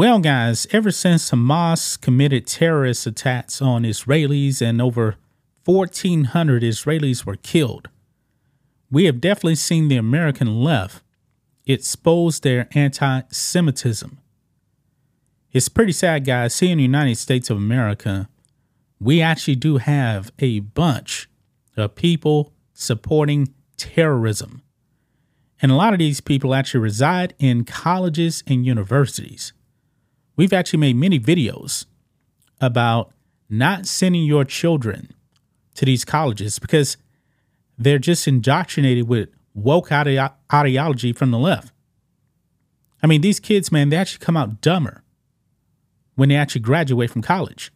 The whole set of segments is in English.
Well, guys, ever since Hamas committed terrorist attacks on Israelis and over 1,400 Israelis were killed, we have definitely seen the American left expose their anti Semitism. It's pretty sad, guys. Here in the United States of America, we actually do have a bunch of people supporting terrorism. And a lot of these people actually reside in colleges and universities. We've actually made many videos about not sending your children to these colleges because they're just indoctrinated with woke ide- ideology from the left. I mean, these kids, man, they actually come out dumber when they actually graduate from college.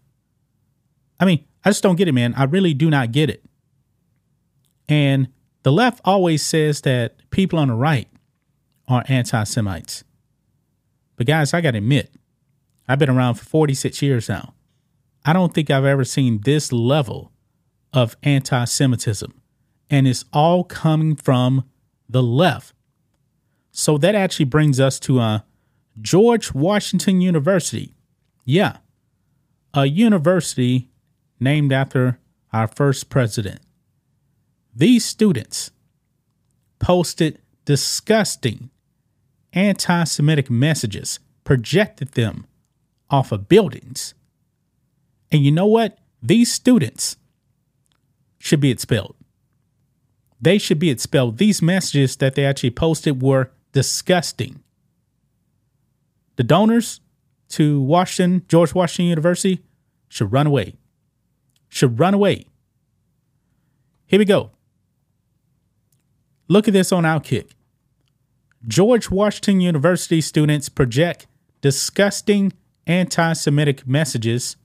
I mean, I just don't get it, man. I really do not get it. And the left always says that people on the right are anti Semites. But guys, I got to admit, I've been around for 46 years now. I don't think I've ever seen this level of anti Semitism. And it's all coming from the left. So that actually brings us to uh, George Washington University. Yeah, a university named after our first president. These students posted disgusting anti Semitic messages, projected them off of buildings. And you know what? These students should be expelled. They should be expelled. These messages that they actually posted were disgusting. The donors to Washington, George Washington University, should run away. Should run away. Here we go. Look at this on Outkick. George Washington University students project disgusting anti Semitic messages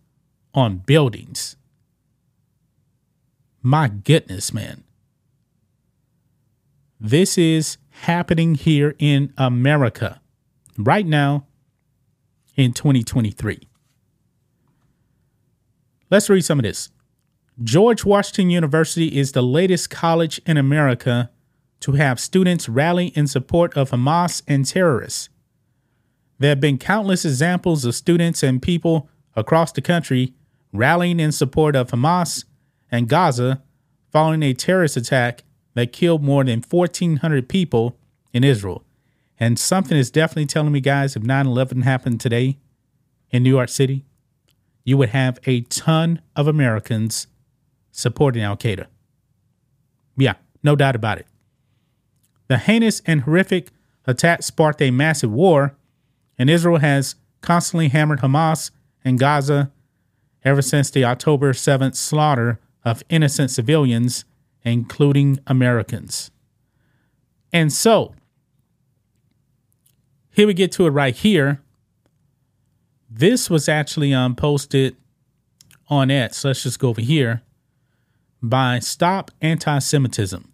on buildings. My goodness, man. This is happening here in America right now in 2023. Let's read some of this. George Washington University is the latest college in America to have students rally in support of Hamas and terrorists. There have been countless examples of students and people across the country rallying in support of Hamas and Gaza following a terrorist attack that killed more than 1,400 people in Israel. And something is definitely telling me, guys, if 9 11 happened today in New York City, you would have a ton of Americans supporting Al Qaeda. Yeah, no doubt about it. The heinous and horrific attack sparked a massive war, and Israel has constantly hammered Hamas and Gaza ever since the October 7th slaughter of innocent civilians, including Americans. And so, here we get to it right here. This was actually um, posted on X. Let's just go over here by Stop Anti Semitism.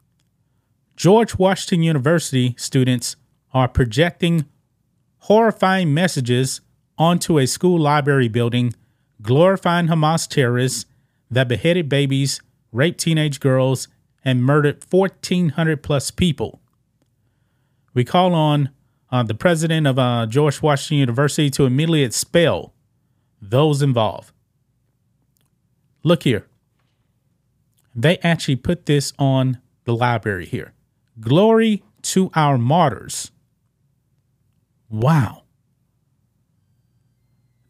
George Washington University students are projecting horrifying messages onto a school library building glorifying Hamas terrorists that beheaded babies, raped teenage girls, and murdered 1,400 plus people. We call on uh, the president of uh, George Washington University to immediately expel those involved. Look here. They actually put this on the library here. Glory to our martyrs. Wow.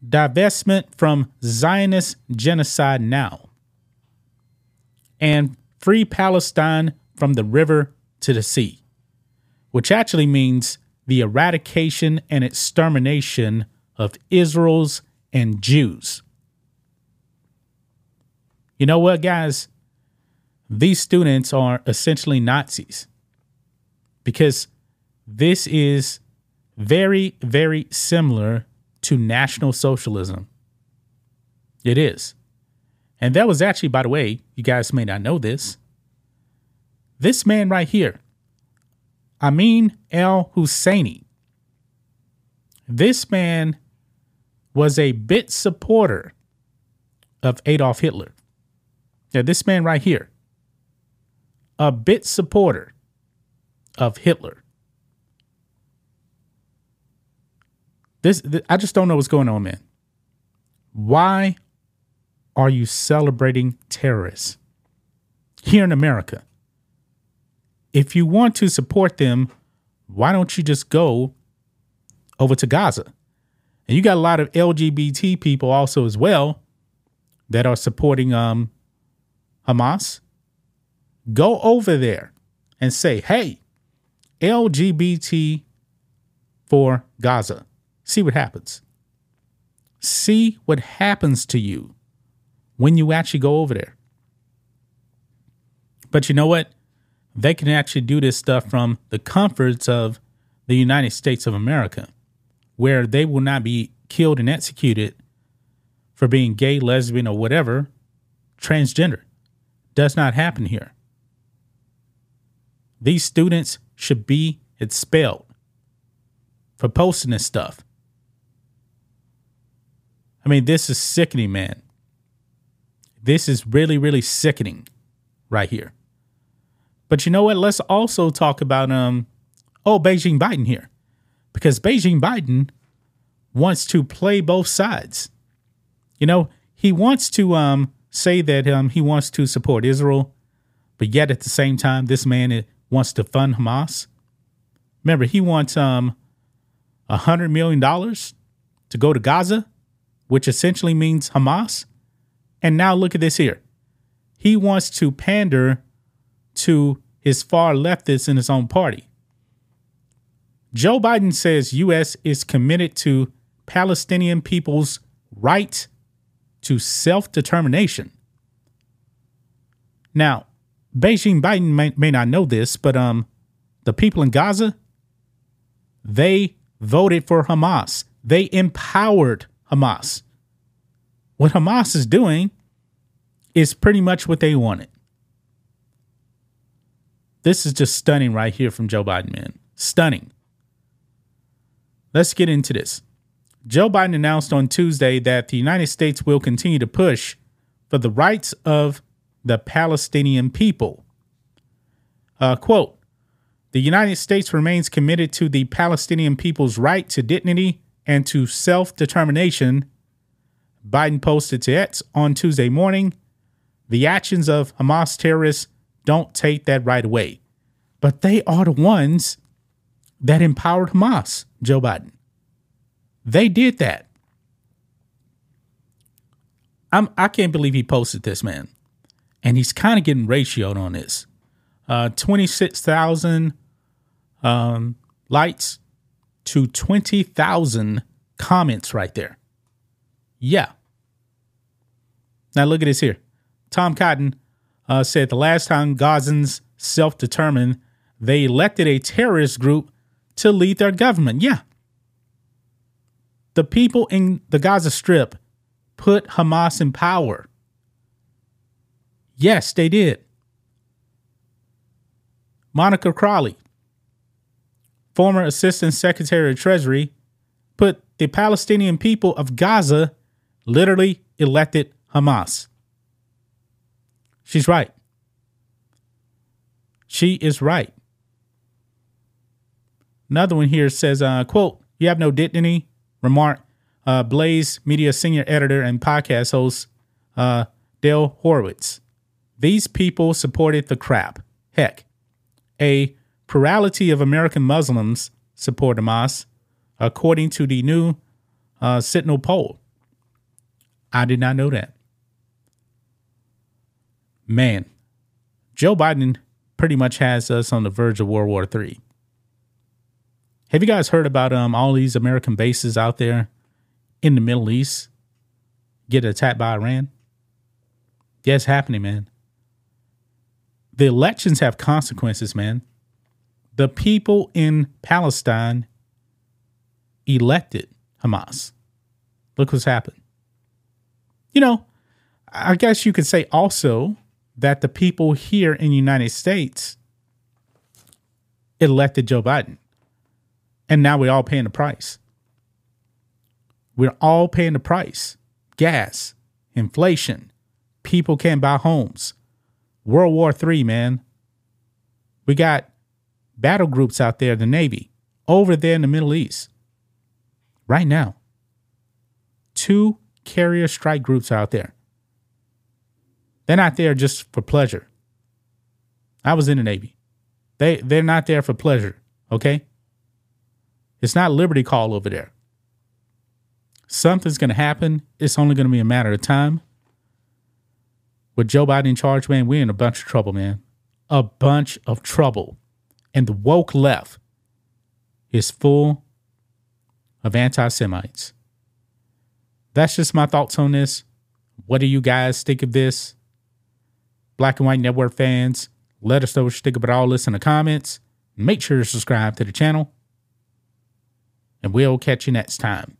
Divestment from Zionist genocide now. And free Palestine from the river to the sea, which actually means the eradication and extermination of Israel's and Jews. You know what, guys? These students are essentially Nazis because this is very, very similar to National Socialism. It is. And that was actually, by the way, you guys may not know this. This man right here, Amin al Husseini, this man was a bit supporter of Adolf Hitler. Now, this man right here, a bit supporter of Hitler. This, th- I just don't know what's going on, man. Why are you celebrating terrorists here in America? If you want to support them, why don't you just go over to Gaza? And you got a lot of LGBT people also as well that are supporting um, Hamas. Go over there and say, hey, LGBT for Gaza. See what happens. See what happens to you when you actually go over there. But you know what? They can actually do this stuff from the comforts of the United States of America, where they will not be killed and executed for being gay, lesbian, or whatever, transgender. Does not happen here. These students should be expelled for posting this stuff. I mean, this is sickening, man. This is really, really sickening right here. But you know what? Let's also talk about um oh Beijing Biden here. Because Beijing Biden wants to play both sides. You know, he wants to um say that um he wants to support Israel, but yet at the same time this man wants to fund Hamas. Remember, he wants um a hundred million dollars to go to Gaza, which essentially means Hamas. And now look at this here. He wants to pander to his far leftists in his own party. Joe Biden says US is committed to Palestinian people's right to self-determination. Now, Beijing Biden may, may not know this, but um the people in Gaza they voted for Hamas. They empowered Hamas. What Hamas is doing is pretty much what they wanted. This is just stunning right here from Joe Biden, man. Stunning. Let's get into this. Joe Biden announced on Tuesday that the United States will continue to push for the rights of the Palestinian people. Uh, quote The United States remains committed to the Palestinian people's right to dignity and to self determination. Biden posted to X on Tuesday morning the actions of Hamas terrorists don't take that right away. But they are the ones that empowered Hamas, Joe Biden. They did that. I'm, I can't believe he posted this, man. And he's kind of getting ratioed on this. Uh, 26,000 um, likes to 20,000 comments right there. Yeah. Now look at this here. Tom Cotton uh, said the last time Gazans self determined, they elected a terrorist group to lead their government. Yeah. The people in the Gaza Strip put Hamas in power. Yes, they did. Monica Crowley, former Assistant Secretary of Treasury, put the Palestinian people of Gaza literally elected Hamas. She's right. She is right. Another one here says, uh, quote, you have no dignity, remark uh, Blaze Media senior editor and podcast host uh, Dale Horowitz. These people supported the crap. Heck, a plurality of American Muslims support Hamas, according to the new uh, Sentinel poll. I did not know that man, Joe Biden pretty much has us on the verge of World War III. Have you guys heard about um all these American bases out there in the Middle East get attacked by Iran? Yeah, it's happening, man. The elections have consequences, man. The people in Palestine elected Hamas. Look what's happened. You know, I guess you could say also that the people here in the United States elected Joe Biden. And now we're all paying the price. We're all paying the price. Gas, inflation, people can't buy homes. World War III, man. We got battle groups out there, the Navy, over there in the Middle East. right now. Two carrier strike groups out there. They're not there just for pleasure. I was in the Navy. They they're not there for pleasure, okay? It's not Liberty Call over there. Something's gonna happen. It's only gonna be a matter of time. With Joe Biden in charge, man, we're in a bunch of trouble, man. A bunch of trouble. And the woke left is full of anti Semites. That's just my thoughts on this. What do you guys think of this? Black and White Network fans, let us know what you think about all this in the comments. Make sure to subscribe to the channel. And we'll catch you next time.